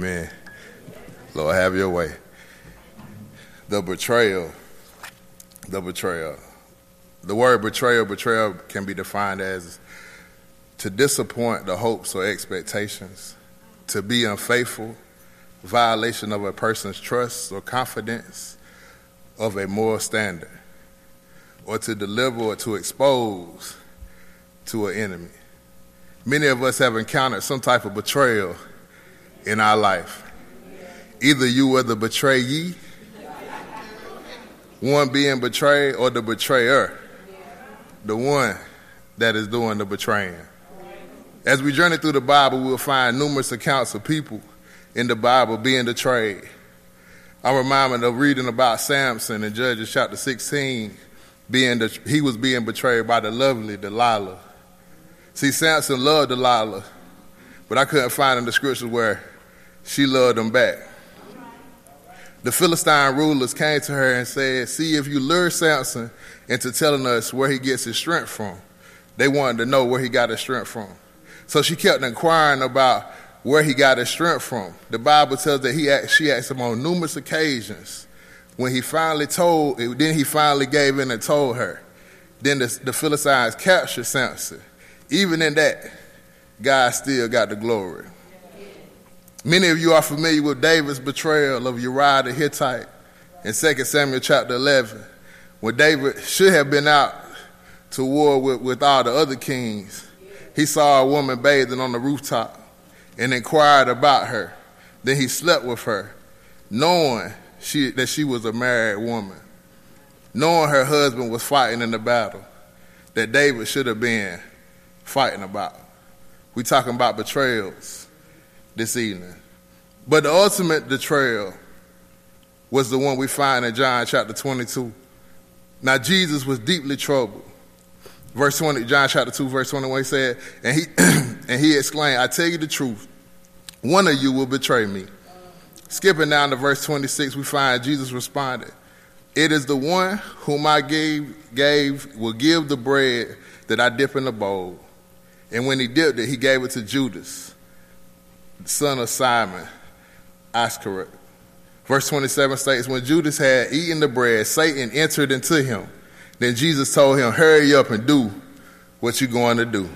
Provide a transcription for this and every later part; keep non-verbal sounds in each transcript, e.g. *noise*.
Amen. Lord, have your way. The betrayal. The betrayal. The word betrayal, betrayal can be defined as to disappoint the hopes or expectations, to be unfaithful, violation of a person's trust or confidence of a moral standard, or to deliver or to expose to an enemy. Many of us have encountered some type of betrayal in our life. Either you were the betrayee, one being betrayed, or the betrayer, the one that is doing the betraying. As we journey through the Bible, we'll find numerous accounts of people in the Bible being betrayed. I'm reminded of reading about Samson in Judges chapter 16, being the, he was being betrayed by the lovely Delilah. See, Samson loved Delilah, but I couldn't find in the scriptures where she loved him back. The Philistine rulers came to her and said, See if you lure Samson into telling us where he gets his strength from. They wanted to know where he got his strength from. So she kept inquiring about where he got his strength from. The Bible tells that he asked, she asked him on numerous occasions. When he finally told, then he finally gave in and told her. Then the, the Philistines captured Samson. Even in that, God still got the glory. Many of you are familiar with David's betrayal of Uriah the Hittite in 2 Samuel chapter 11, when David should have been out to war with, with all the other kings. He saw a woman bathing on the rooftop and inquired about her. Then he slept with her, knowing she, that she was a married woman, knowing her husband was fighting in the battle that David should have been fighting about. We talking about betrayals this evening. But the ultimate betrayal was the one we find in John chapter 22. Now, Jesus was deeply troubled. Verse 20, John chapter 2, verse 21, he said, and he, *clears throat* and he exclaimed, I tell you the truth, one of you will betray me. Skipping down to verse 26, we find Jesus responded, It is the one whom I gave, gave will give the bread that I dip in the bowl. And when he dipped it, he gave it to Judas, son of Simon Iscariot. Verse 27 states, When Judas had eaten the bread, Satan entered into him. Then Jesus told him, Hurry up and do what you're going to do.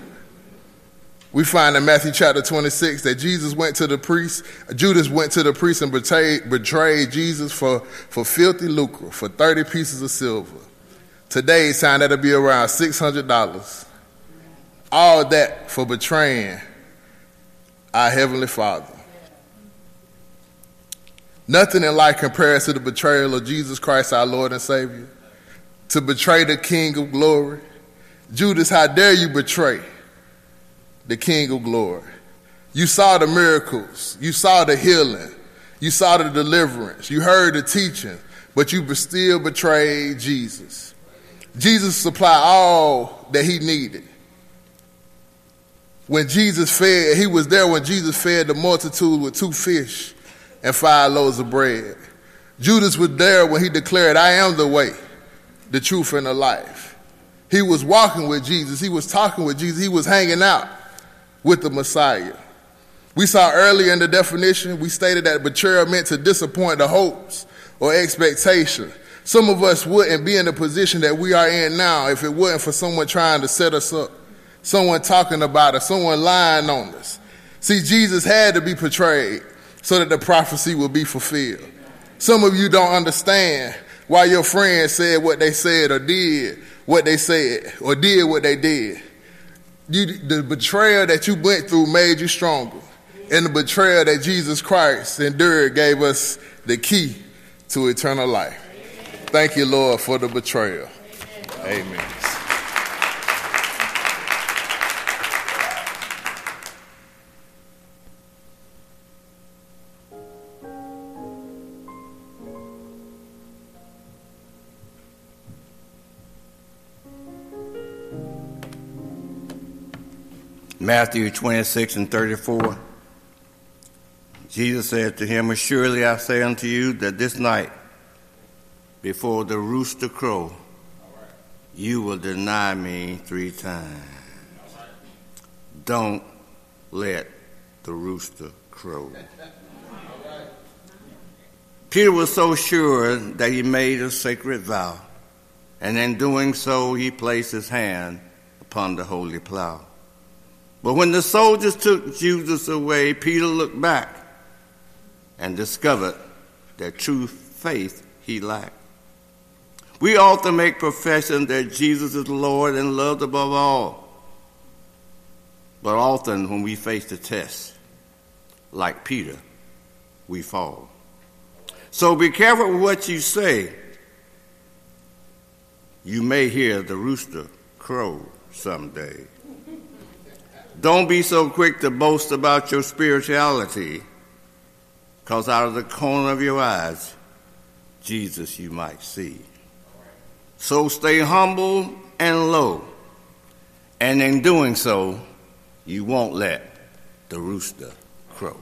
We find in Matthew chapter 26 that Jesus went to the priest, Judas went to the priest and betrayed, betrayed Jesus for, for filthy lucre, for 30 pieces of silver. Today's time that'll be around $600. All that for betraying our Heavenly Father. Nothing in life compares to the betrayal of Jesus Christ, our Lord and Savior. To betray the King of glory. Judas, how dare you betray the King of glory? You saw the miracles, you saw the healing, you saw the deliverance, you heard the teaching, but you still betrayed Jesus. Jesus supplied all that he needed. When Jesus fed, he was there when Jesus fed the multitude with two fish and five loaves of bread. Judas was there when he declared, I am the way, the truth, and the life. He was walking with Jesus. He was talking with Jesus. He was hanging out with the Messiah. We saw earlier in the definition, we stated that betrayal meant to disappoint the hopes or expectation. Some of us wouldn't be in the position that we are in now if it wasn't for someone trying to set us up, someone talking about us, someone lying on us. See, Jesus had to be portrayed so that the prophecy will be fulfilled. Some of you don't understand why your friends said what they said or did what they said or did what they did. You, the betrayal that you went through made you stronger. And the betrayal that Jesus Christ endured gave us the key to eternal life. Thank you, Lord, for the betrayal. Amen. Matthew 26 and 34. Jesus said to him, Surely I say unto you that this night, before the rooster crow, you will deny me three times. Don't let the rooster crow. Peter was so sure that he made a sacred vow, and in doing so, he placed his hand upon the holy plow. But when the soldiers took Jesus away, Peter looked back and discovered that true faith he lacked. We often make profession that Jesus is Lord and loved above all. But often when we face the test, like Peter, we fall. So be careful with what you say. You may hear the rooster crow someday. Don't be so quick to boast about your spirituality, because out of the corner of your eyes, Jesus you might see. So stay humble and low, and in doing so, you won't let the rooster crow.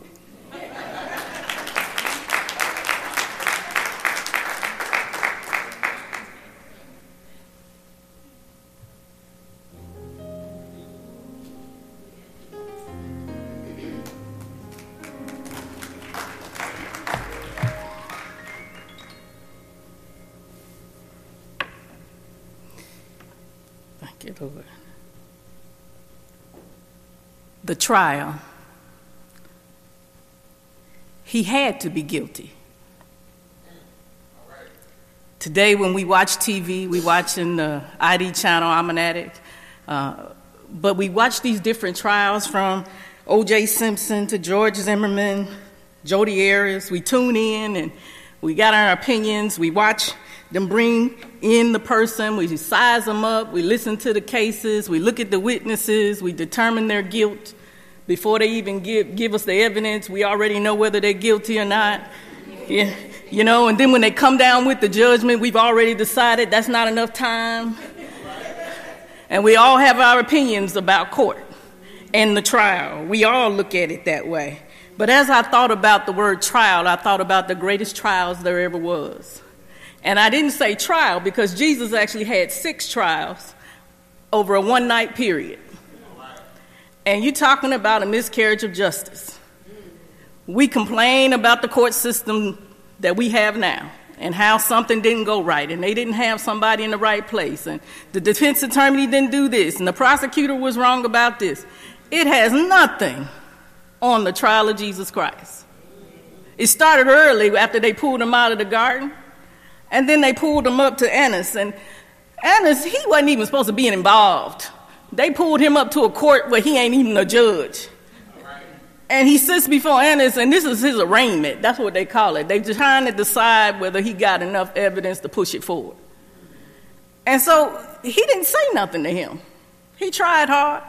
Trial. He had to be guilty. Today, when we watch TV, we watching the ID channel. I'm an addict, uh, but we watch these different trials from O.J. Simpson to George Zimmerman, Jodi Arias. We tune in and we got our opinions. We watch them bring in the person. We size them up. We listen to the cases. We look at the witnesses. We determine their guilt before they even give, give us the evidence. We already know whether they're guilty or not. Yeah. You know, and then when they come down with the judgment, we've already decided that's not enough time. And we all have our opinions about court and the trial. We all look at it that way. But as I thought about the word trial, I thought about the greatest trials there ever was. And I didn't say trial because Jesus actually had six trials over a one night period. And you're talking about a miscarriage of justice. We complain about the court system that we have now and how something didn't go right and they didn't have somebody in the right place and the defense attorney didn't do this and the prosecutor was wrong about this. It has nothing on the trial of Jesus Christ. It started early after they pulled him out of the garden and then they pulled him up to Annas and Annas, he wasn't even supposed to be involved. They pulled him up to a court where he ain't even a judge. And he sits before Annas, and this is his arraignment. That's what they call it. They're trying to decide whether he got enough evidence to push it forward. And so he didn't say nothing to him. He tried hard.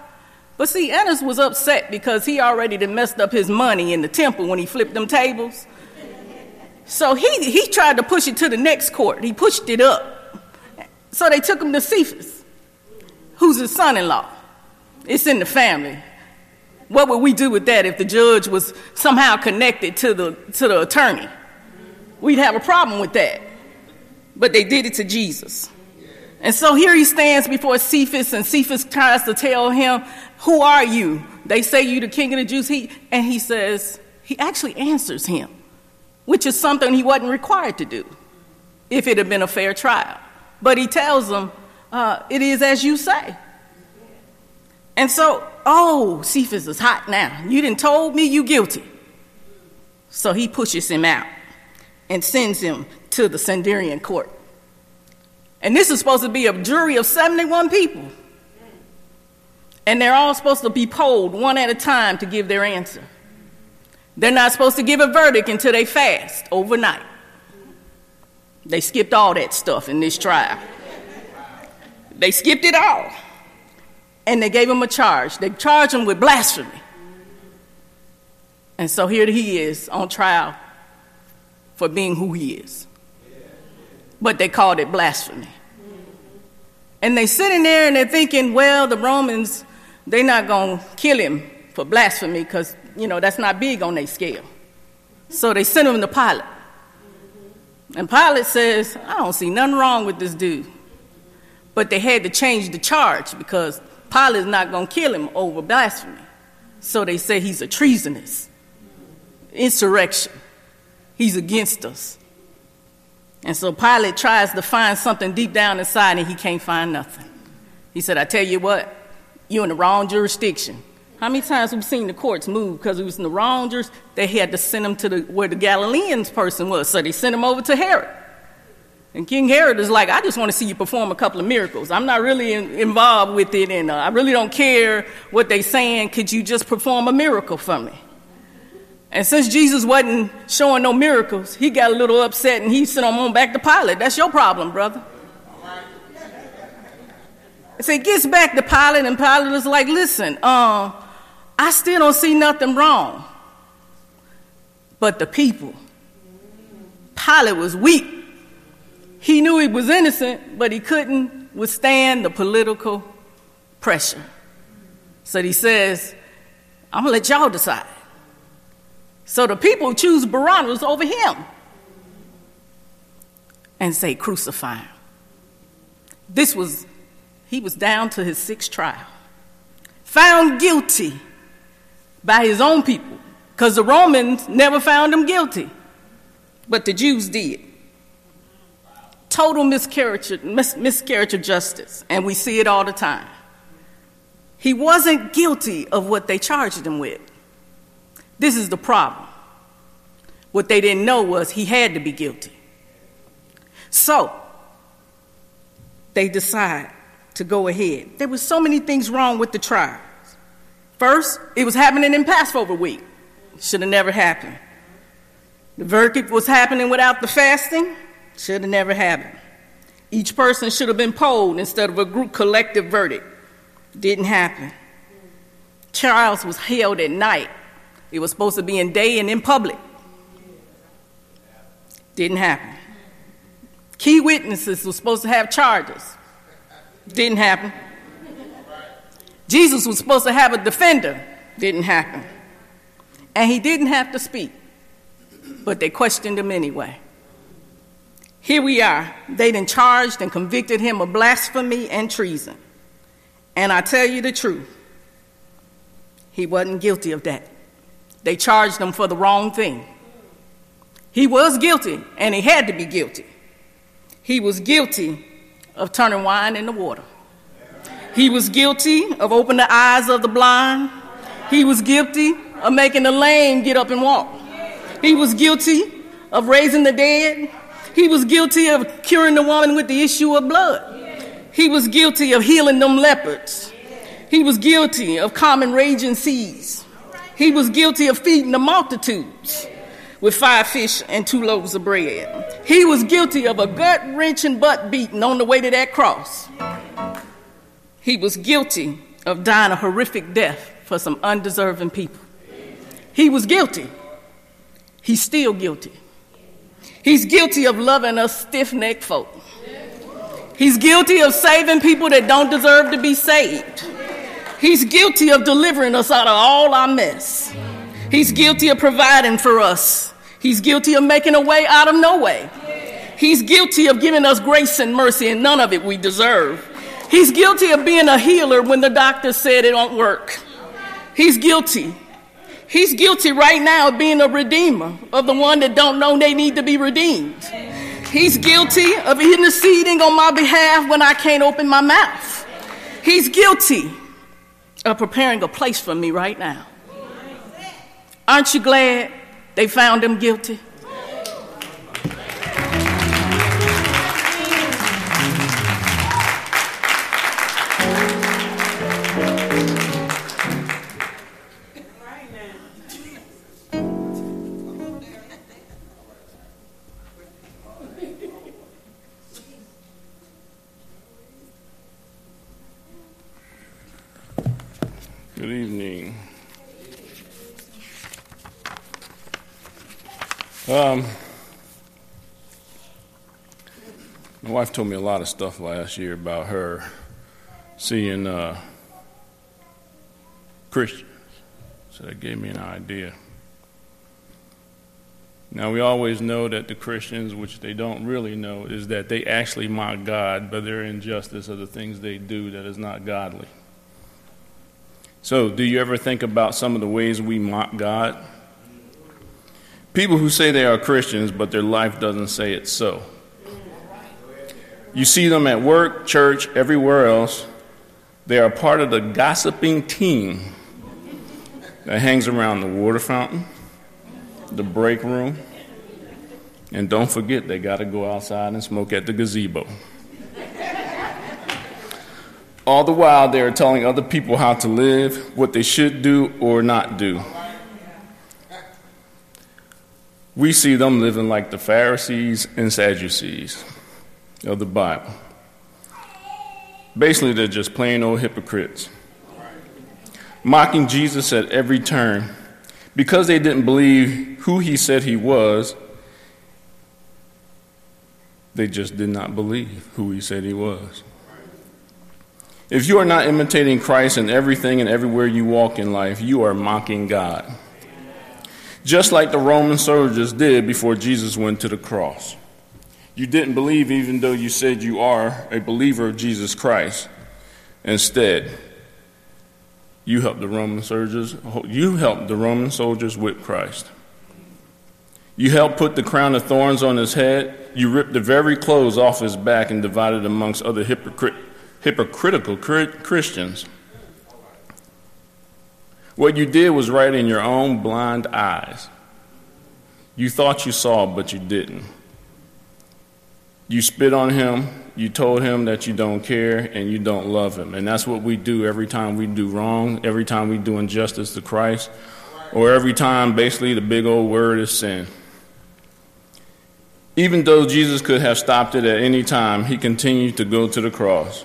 But see, Annas was upset because he already done messed up his money in the temple when he flipped them tables. So he, he tried to push it to the next court. He pushed it up. So they took him to Caiaphas, who's his son in law. It's in the family. What would we do with that if the judge was somehow connected to the, to the attorney? We'd have a problem with that. But they did it to Jesus. And so here he stands before Caiaphas, and Caiaphas tries to tell him, Who are you? They say you the king of the Jews. He, and he says, He actually answers him, which is something he wasn't required to do if it had been a fair trial. But he tells them, uh, It is as you say. And so, oh, Caiaphas is hot now. You didn't told me you guilty. So he pushes him out and sends him to the Sanhedrin court. And this is supposed to be a jury of 71 people. And they're all supposed to be polled one at a time to give their answer. They're not supposed to give a verdict until they fast overnight. They skipped all that stuff in this trial. They skipped it all. And they gave him a charge. They charged him with blasphemy. And so here he is on trial for being who he is. But they called it blasphemy. And they sitting there and they're thinking, well, the Romans they're not going to kill him for blasphemy because, you know, that's not big on their scale. So they sent him to Pilate. And Pilate says, I don't see nothing wrong with this dude. But they had to change the charge because Pilate's not going to kill him over blasphemy. So they say he's a treasonous, insurrection. He's against us. And so Pilate tries to find something deep down inside and he can't find nothing. He said, I tell you what, you're in the wrong jurisdiction. How many times we've seen the courts move because it was in the wrong jurisdiction? They had to send him to the, where the Galileans person was. So they sent him over to Herod. And King Herod is like, I just want to see you perform a couple of miracles. I'm not really in, involved with it, and uh, I really don't care what they're saying. Could you just perform a miracle for me? And since Jesus wasn't showing no miracles, he got a little upset and he sent him on back to Pilate. That's your problem, brother. So he gets back to Pilate, and Pilate is like, listen, uh, I still don't see nothing wrong. But the people, Pilate was weak. He knew he was innocent, but he couldn't withstand the political pressure. So he says, I'm going to let y'all decide. So the people choose Barabbas over him and say, Crucify him. This was, he was down to his sixth trial. Found guilty by his own people, because the Romans never found him guilty, but the Jews did. Total miscarriage, mis- miscarriage of justice, and we see it all the time. He wasn't guilty of what they charged him with. This is the problem. What they didn't know was he had to be guilty. So, they decide to go ahead. There were so many things wrong with the trial. First, it was happening in Passover week. Should have never happened. The verdict was happening without the fasting. Should have never happened. Each person should have been polled instead of a group collective verdict. Didn't happen. Trials was held at night. It was supposed to be in day and in public. Didn't happen. Key witnesses were supposed to have charges. Didn't happen. Jesus was supposed to have a defender. Didn't happen. And he didn't have to speak, but they questioned him anyway. Here we are. They then charged and convicted him of blasphemy and treason. And I tell you the truth, he wasn't guilty of that. They charged him for the wrong thing. He was guilty, and he had to be guilty. He was guilty of turning wine into water. He was guilty of opening the eyes of the blind. He was guilty of making the lame get up and walk. He was guilty of raising the dead. He was guilty of curing the woman with the issue of blood. He was guilty of healing them leopards. He was guilty of common raging seas. He was guilty of feeding the multitudes with five fish and two loaves of bread. He was guilty of a gut wrenching butt beating on the way to that cross. He was guilty of dying a horrific death for some undeserving people. He was guilty. He's still guilty. He's guilty of loving us stiff necked folk. He's guilty of saving people that don't deserve to be saved. He's guilty of delivering us out of all our mess. He's guilty of providing for us. He's guilty of making a way out of no way. He's guilty of giving us grace and mercy, and none of it we deserve. He's guilty of being a healer when the doctor said it won't work. He's guilty. He's guilty right now of being a redeemer of the one that don't know they need to be redeemed. He's guilty of interceding on my behalf when I can't open my mouth. He's guilty of preparing a place for me right now. Aren't you glad they found him guilty? Um, my wife told me a lot of stuff last year about her seeing uh, Christians. So that gave me an idea. Now, we always know that the Christians, which they don't really know, is that they actually mock God by their injustice of the things they do that is not godly. So, do you ever think about some of the ways we mock God? People who say they are Christians, but their life doesn't say it so. You see them at work, church, everywhere else. They are part of the gossiping team that hangs around the water fountain, the break room, and don't forget they got to go outside and smoke at the gazebo. All the while, they are telling other people how to live, what they should do or not do. We see them living like the Pharisees and Sadducees of the Bible. Basically, they're just plain old hypocrites, mocking Jesus at every turn. Because they didn't believe who he said he was, they just did not believe who he said he was. If you are not imitating Christ in everything and everywhere you walk in life, you are mocking God. Just like the Roman soldiers did before Jesus went to the cross. You didn't believe even though you said you are a believer of Jesus Christ. Instead, you helped the Roman soldiers you helped the Roman soldiers whip Christ. You helped put the crown of thorns on his head. You ripped the very clothes off his back and divided amongst other hypocrite, hypocritical Christians. What you did was right in your own blind eyes. You thought you saw, but you didn't. You spit on him, you told him that you don't care, and you don't love him. And that's what we do every time we do wrong, every time we do injustice to Christ, or every time basically the big old word is sin. Even though Jesus could have stopped it at any time, he continued to go to the cross.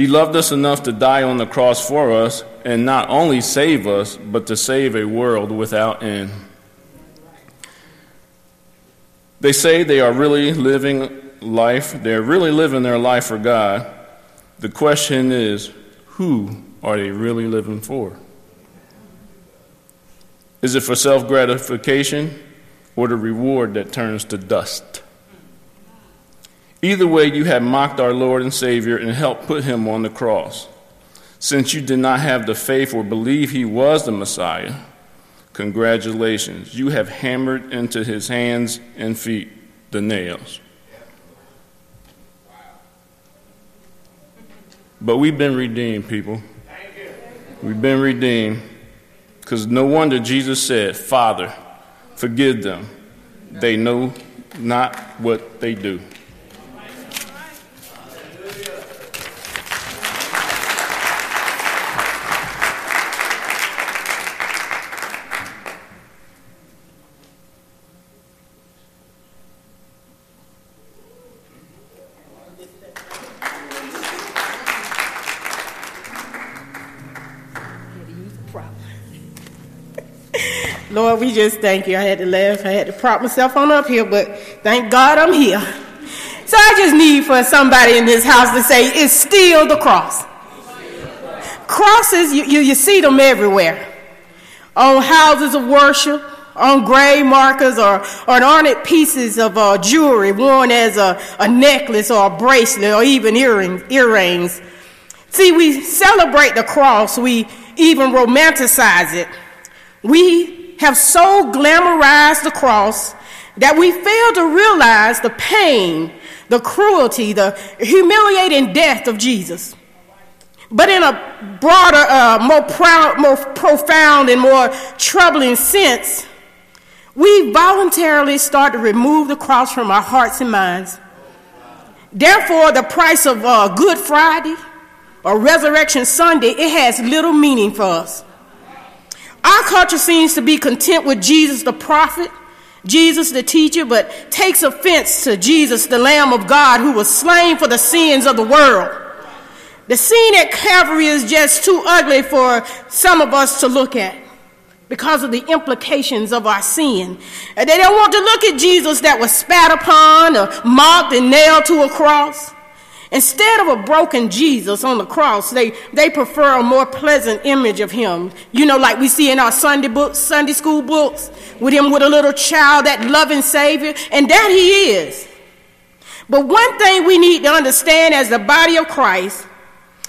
He loved us enough to die on the cross for us and not only save us, but to save a world without end. They say they are really living life, they're really living their life for God. The question is, who are they really living for? Is it for self gratification or the reward that turns to dust? Either way, you have mocked our Lord and Savior and helped put him on the cross. Since you did not have the faith or believe he was the Messiah, congratulations. You have hammered into his hands and feet the nails. But we've been redeemed, people. We've been redeemed. Because no wonder Jesus said, Father, forgive them. They know not what they do. We just thank you. I had to laugh. I had to prop myself on up here, but thank God I'm here. So I just need for somebody in this house to say, it's still the cross. Crosses, you, you, you see them everywhere. On houses of worship, on grave markers, or, or ornate pieces of uh, jewelry worn as a, a necklace or a bracelet or even earring, earrings. See, we celebrate the cross, we even romanticize it. We have so glamorized the cross that we fail to realize the pain, the cruelty, the humiliating death of Jesus. But in a broader, uh, more, proud, more profound, and more troubling sense, we voluntarily start to remove the cross from our hearts and minds. Therefore, the price of uh, Good Friday or Resurrection Sunday, it has little meaning for us. Our culture seems to be content with Jesus the prophet, Jesus the teacher, but takes offense to Jesus, the Lamb of God, who was slain for the sins of the world. The scene at Calvary is just too ugly for some of us to look at because of the implications of our sin. And they don't want to look at Jesus that was spat upon or mocked and nailed to a cross. Instead of a broken Jesus on the cross, they, they prefer a more pleasant image of him. You know, like we see in our Sunday books, Sunday school books, with him with a little child, that loving Savior, and that he is. But one thing we need to understand as the body of Christ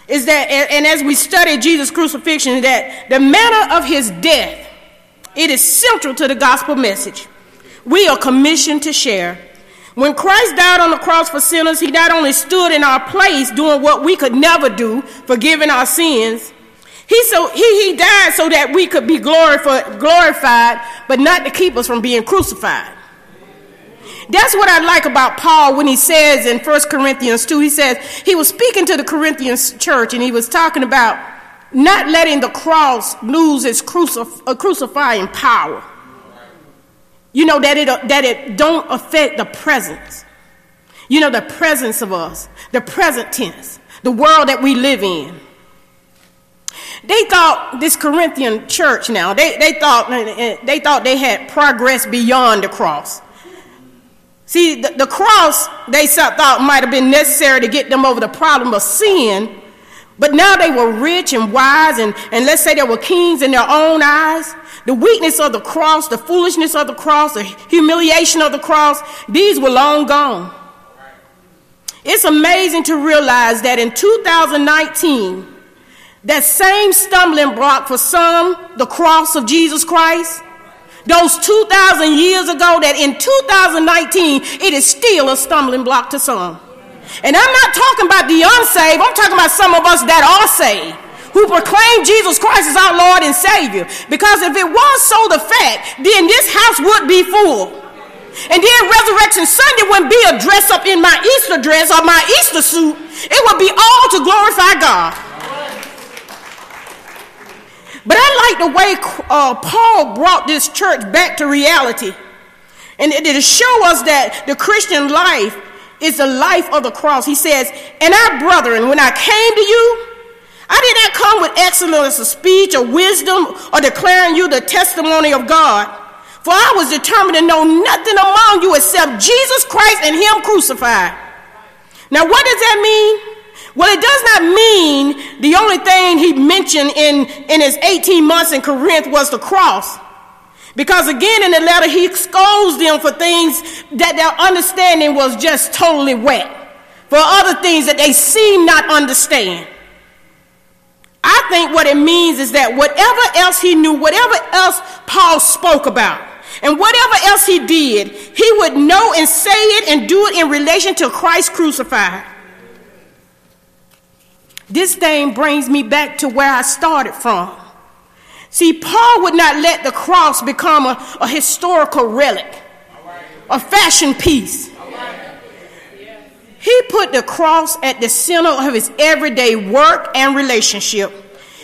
is that, and as we study Jesus' crucifixion, that the manner of his death, it is central to the gospel message. We are commissioned to share. When Christ died on the cross for sinners, he not only stood in our place doing what we could never do, forgiving our sins, he, so, he, he died so that we could be glorified, but not to keep us from being crucified. That's what I like about Paul when he says in 1 Corinthians 2, he says, he was speaking to the Corinthians church and he was talking about not letting the cross lose its crucif- uh, crucifying power. You know, that it, uh, that it don't affect the presence. You know, the presence of us, the present tense, the world that we live in. They thought this Corinthian church now, they, they, thought, they thought they had progress beyond the cross. See, the, the cross they thought might have been necessary to get them over the problem of sin, but now they were rich and wise, and, and let's say they were kings in their own eyes. The weakness of the cross, the foolishness of the cross, the humiliation of the cross, these were long gone. It's amazing to realize that in 2019, that same stumbling block for some, the cross of Jesus Christ, those 2,000 years ago, that in 2019, it is still a stumbling block to some. And I'm not talking about the unsaved, I'm talking about some of us that are saved who proclaim Jesus Christ as our Lord and Savior. Because if it was so the fact, then this house would be full. And then Resurrection Sunday wouldn't be a dress up in my Easter dress or my Easter suit. It would be all to glorify God. But I like the way uh, Paul brought this church back to reality. And it, to show us that the Christian life is the life of the cross. He says, And our brethren, when I came to you, I did not come with excellence of speech or wisdom or declaring you the testimony of God. For I was determined to know nothing among you except Jesus Christ and Him crucified. Now, what does that mean? Well, it does not mean the only thing he mentioned in, in his 18 months in Corinth was the cross. Because again, in the letter, he exposed them for things that their understanding was just totally wet, for other things that they seem not understand. I think what it means is that whatever else he knew, whatever else Paul spoke about, and whatever else he did, he would know and say it and do it in relation to Christ crucified. This thing brings me back to where I started from. See, Paul would not let the cross become a, a historical relic, a fashion piece. He put the cross at the center of his everyday work and relationship.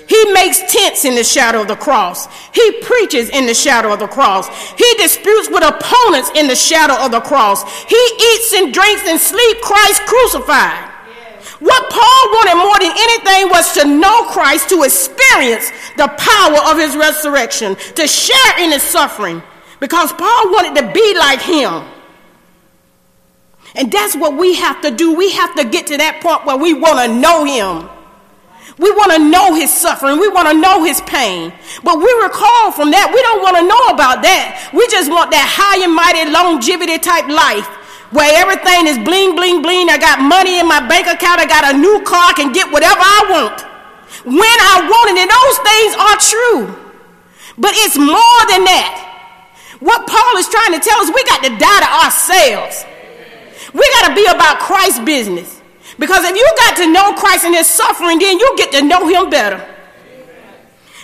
He makes tents in the shadow of the cross. He preaches in the shadow of the cross. He disputes with opponents in the shadow of the cross. He eats and drinks and sleeps Christ crucified. What Paul wanted more than anything was to know Christ, to experience the power of his resurrection, to share in his suffering, because Paul wanted to be like him. And that's what we have to do. We have to get to that point where we want to know him. We want to know his suffering. We want to know his pain. But we recall from that, we don't want to know about that. We just want that high and mighty longevity type life where everything is bling, bling, bling. I got money in my bank account. I got a new car. I can get whatever I want when I want it. And those things are true. But it's more than that. What Paul is trying to tell us, we got to die to ourselves. We got to be about Christ's business. Because if you got to know Christ and his suffering, then you get to know him better.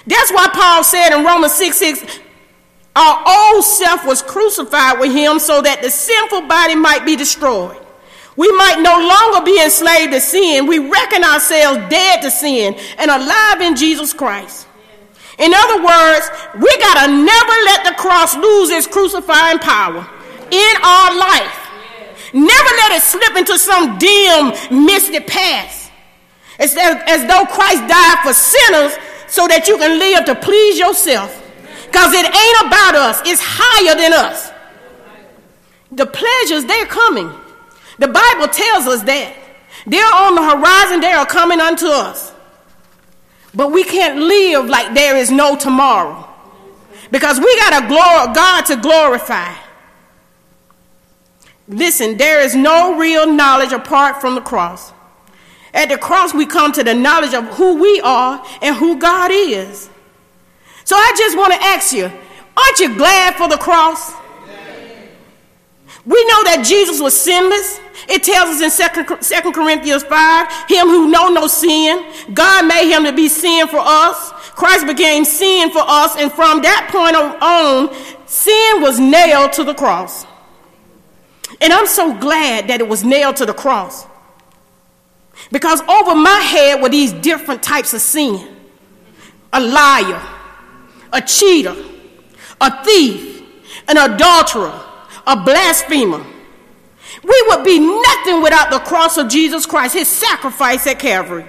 That's why Paul said in Romans 6 6, our old self was crucified with him so that the sinful body might be destroyed. We might no longer be enslaved to sin. We reckon ourselves dead to sin and alive in Jesus Christ. In other words, we got to never let the cross lose its crucifying power in our life. Never let it slip into some dim, misty past. As, as though Christ died for sinners so that you can live to please yourself. Because it ain't about us, it's higher than us. The pleasures, they're coming. The Bible tells us that. They're on the horizon, they are coming unto us. But we can't live like there is no tomorrow. Because we got a glor- God to glorify. Listen, there is no real knowledge apart from the cross. At the cross, we come to the knowledge of who we are and who God is. So I just want to ask you aren't you glad for the cross? We know that Jesus was sinless. It tells us in 2 Corinthians 5 Him who know no sin, God made him to be sin for us. Christ became sin for us, and from that point on, sin was nailed to the cross. And I'm so glad that it was nailed to the cross. Because over my head were these different types of sin a liar, a cheater, a thief, an adulterer, a blasphemer. We would be nothing without the cross of Jesus Christ, his sacrifice at Calvary.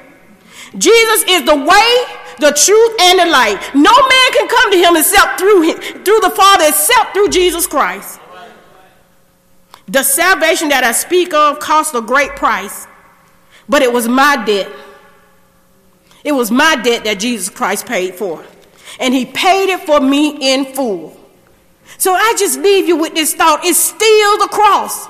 Jesus is the way, the truth, and the light. No man can come to him except through him, through the Father, except through Jesus Christ. The salvation that I speak of cost a great price, but it was my debt. It was my debt that Jesus Christ paid for. And he paid it for me in full. So I just leave you with this thought it's still the cross.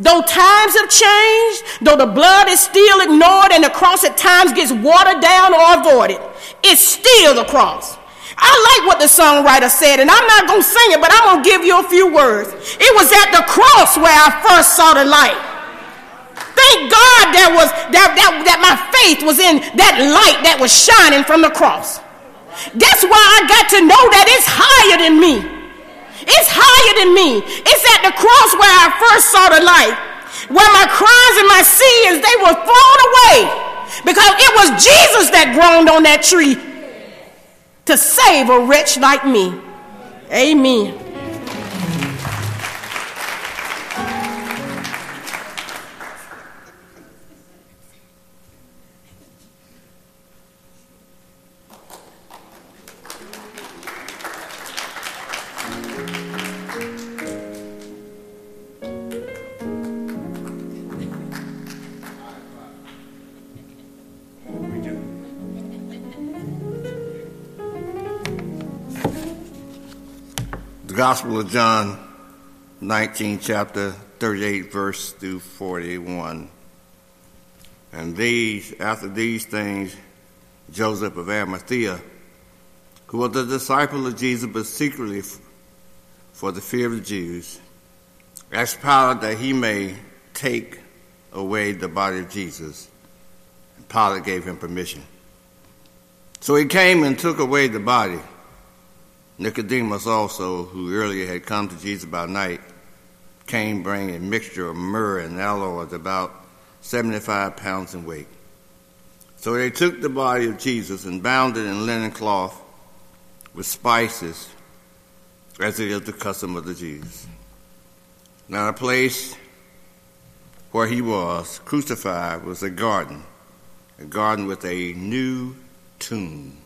Though times have changed, though the blood is still ignored and the cross at times gets watered down or avoided, it's still the cross. I like what the songwriter said, and I'm not going to sing it, but I'm going to give you a few words. It was at the cross where I first saw the light. Thank God that was that, that, that my faith was in that light that was shining from the cross. That's why I got to know that it's higher than me. It's higher than me. It's at the cross where I first saw the light. Where my crimes and my sins, they were thrown away. Because it was Jesus that groaned on that tree to save a wretch like me. Amen. Gospel of John, 19 chapter 38 verse through 41. And these, after these things, Joseph of Arimathea, who was a disciple of Jesus but secretly for the fear of the Jews, asked Pilate that he may take away the body of Jesus. And Pilate gave him permission. So he came and took away the body. Nicodemus also, who earlier had come to Jesus by night, came bringing a mixture of myrrh and aloes about 75 pounds in weight. So they took the body of Jesus and bound it in linen cloth with spices, as it is the custom of the Jews. Now, the place where he was crucified was a garden, a garden with a new tomb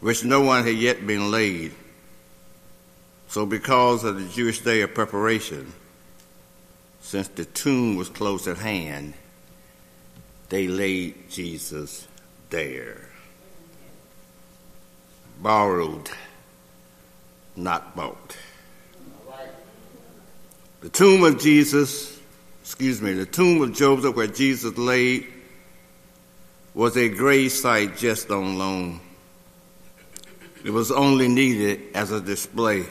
which no one had yet been laid. So, because of the Jewish day of preparation, since the tomb was close at hand, they laid Jesus there. Borrowed, not bought. The tomb of Jesus, excuse me, the tomb of Joseph where Jesus laid was a grave site just on loan. It was only needed as a display.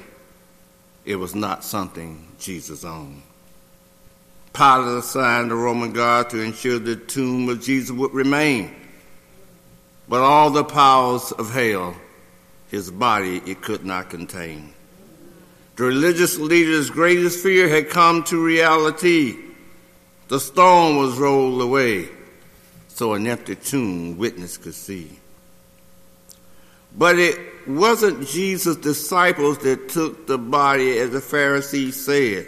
It was not something Jesus owned. Pilate assigned the Roman guard to ensure the tomb of Jesus would remain. But all the powers of hell, his body it could not contain. The religious leaders' greatest fear had come to reality. The stone was rolled away so an empty tomb witness could see. But it wasn't Jesus' disciples that took the body as the Pharisees said.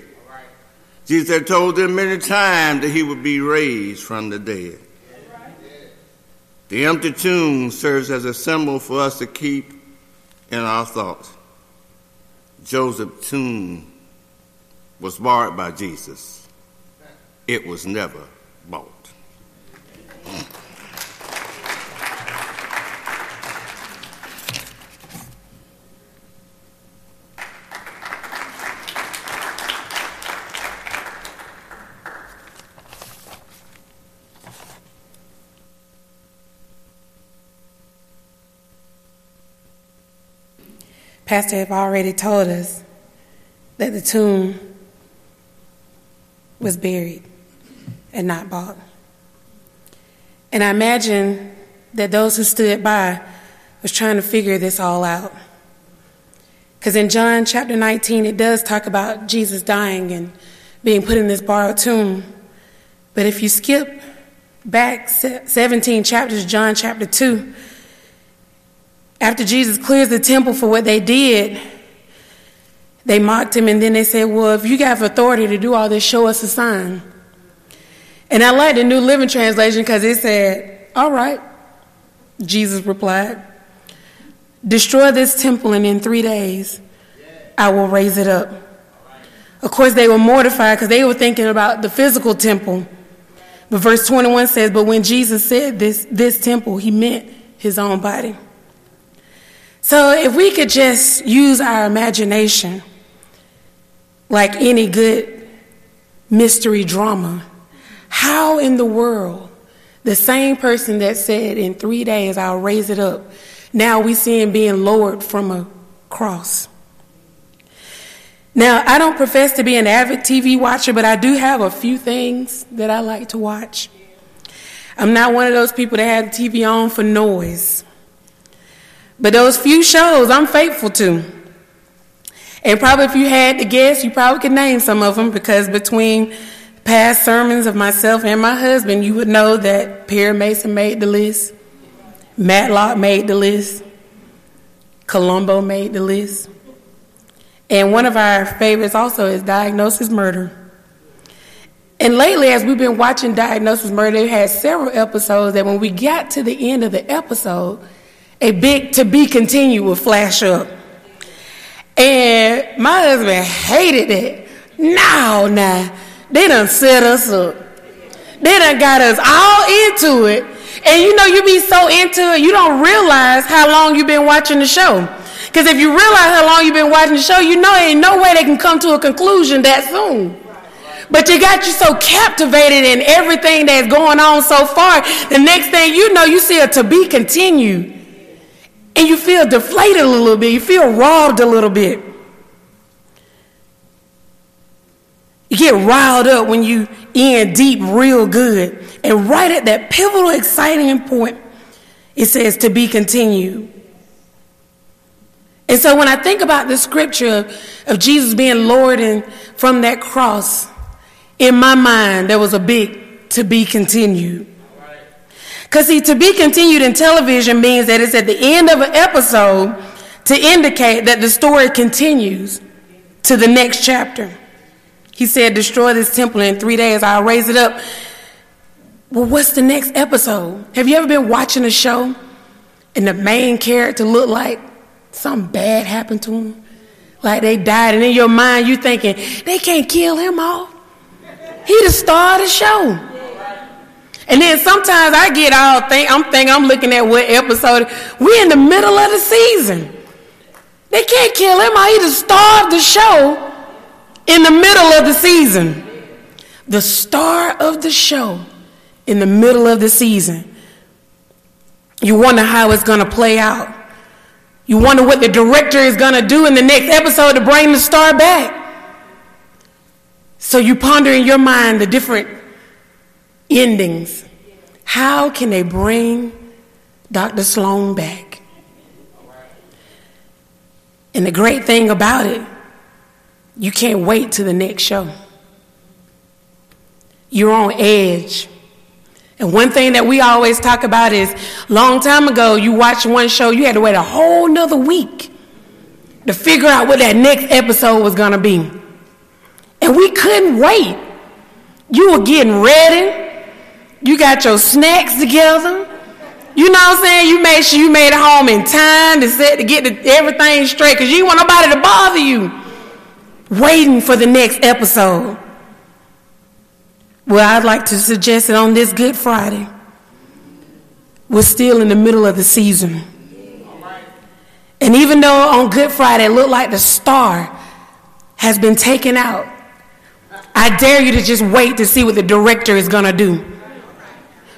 Jesus had told them many times that he would be raised from the dead. The empty tomb serves as a symbol for us to keep in our thoughts. Joseph's tomb was borrowed by Jesus. It was never bought. Pastor have already told us that the tomb was buried and not bought. And I imagine that those who stood by was trying to figure this all out. Because in John chapter 19, it does talk about Jesus dying and being put in this borrowed tomb. But if you skip back 17 chapters, John chapter 2, after Jesus clears the temple for what they did, they mocked him and then they said, Well, if you got authority to do all this, show us a sign. And I like the New Living Translation because it said, All right, Jesus replied, Destroy this temple, and in three days I will raise it up. Of course, they were mortified because they were thinking about the physical temple. But verse 21 says, But when Jesus said this, this temple, he meant his own body. So if we could just use our imagination like any good mystery drama, how in the world the same person that said in three days I'll raise it up, now we see him being lowered from a cross. Now, I don't profess to be an avid TV watcher, but I do have a few things that I like to watch. I'm not one of those people that have TV on for noise. But those few shows I'm faithful to. And probably if you had to guess, you probably could name some of them because between past sermons of myself and my husband, you would know that Perry Mason made the list, Matlock made the list, Columbo made the list. And one of our favorites also is Diagnosis Murder. And lately, as we've been watching Diagnosis Murder, they had several episodes that when we got to the end of the episode, a big to be continued will flash up. And my husband hated it. Now, nah. They done set us up. They done got us all into it. And you know, you be so into it, you don't realize how long you've been watching the show. Because if you realize how long you've been watching the show, you know ain't no way they can come to a conclusion that soon. But you got you so captivated in everything that's going on so far, the next thing you know, you see a to be continued and you feel deflated a little bit, you feel robbed a little bit. You get riled up when you in deep real good. And right at that pivotal, exciting point, it says to be continued. And so when I think about the scripture of Jesus being Lord and from that cross, in my mind, there was a big to be continued. Because, see, to be continued in television means that it's at the end of an episode to indicate that the story continues to the next chapter. He said, Destroy this temple in three days, I'll raise it up. Well, what's the next episode? Have you ever been watching a show and the main character looked like something bad happened to him? Like they died, and in your mind, you're thinking, they can't kill him off. He the star of the show. And then sometimes I get all think I'm thinking I'm looking at what episode we're in the middle of the season. They can't kill him. I either star the show in the middle of the season. The star of the show in the middle of the season. You wonder how it's going to play out. You wonder what the director is going to do in the next episode to bring the star back. So you ponder in your mind the different endings. How can they bring Dr. Sloan back? And the great thing about it, you can't wait to the next show. You're on edge. And one thing that we always talk about is long time ago, you watched one show, you had to wait a whole nother week to figure out what that next episode was going to be. And we couldn't wait. You were getting ready. You got your snacks together. You know what I'm saying? You made sure you made it home in time to set to get the, everything straight because you want nobody to bother you. Waiting for the next episode. Well, I'd like to suggest that on this Good Friday, we're still in the middle of the season. And even though on Good Friday it looked like the star has been taken out, I dare you to just wait to see what the director is going to do.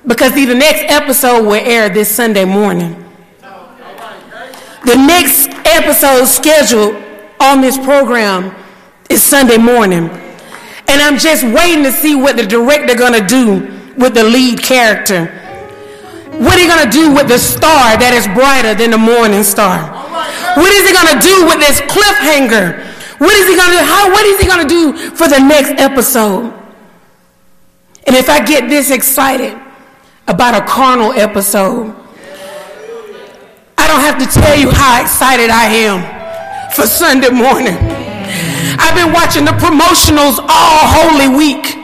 Because see, the next episode will air this Sunday morning. The next episode scheduled on this program is Sunday morning. And I'm just waiting to see what the director to do with the lead character. What are you to do with the star that is brighter than the morning star? What is he to do with this cliffhanger? What is he to do? How, what is he to do for the next episode? And if I get this excited about a carnal episode, I don't have to tell you how excited I am for Sunday morning. I've been watching the promotionals all Holy Week.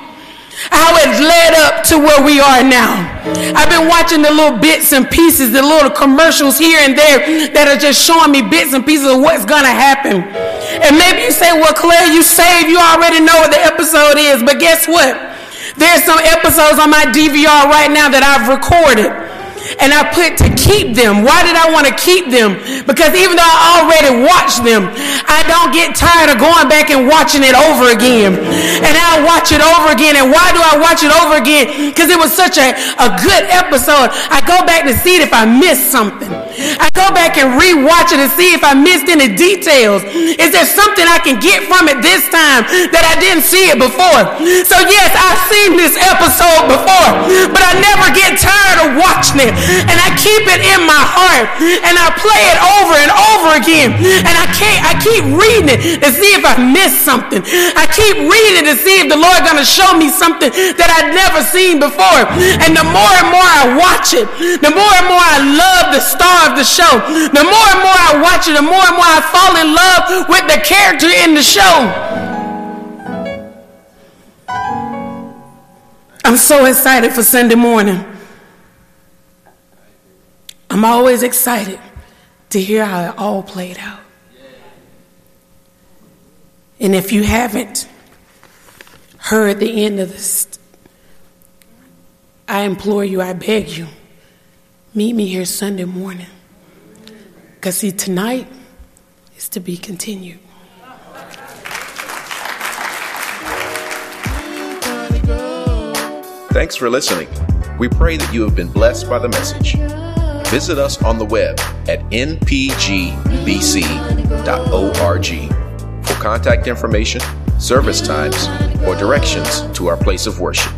How it led up to where we are now. I've been watching the little bits and pieces, the little commercials here and there that are just showing me bits and pieces of what's going to happen. And maybe you say, well, Claire, you saved, you already know what the episode is. But guess what? There's some episodes on my DVR right now that I've recorded and I put to keep them. Why did I want to keep them? Because even though I already watched them, I don't get tired of going back and watching it over again. And I'll watch it over again. And why do I watch it over again? Because it was such a, a good episode. I go back to see it if I missed something. I go back and rewatch it to see if I missed any details. Is there something I can get from it this time that I didn't see it before? So yes, I've seen this episode before, but I never get tired of watching it and I keep it in my heart and I play it over and over again and I can't I keep reading it to see if I missed something. I keep reading it to see if the Lord gonna show me something that I'd never seen before. And the more and more I watch it, the more and more I love the star of the show. The more and more I watch it, the more and more I fall in love with the character in the show. I'm so excited for Sunday morning. I'm always excited to hear how it all played out. And if you haven't heard the end of this, I implore you, I beg you, meet me here Sunday morning. Because, see, tonight is to be continued. Thanks for listening. We pray that you have been blessed by the message. Visit us on the web at npgbc.org for contact information, service times, or directions to our place of worship.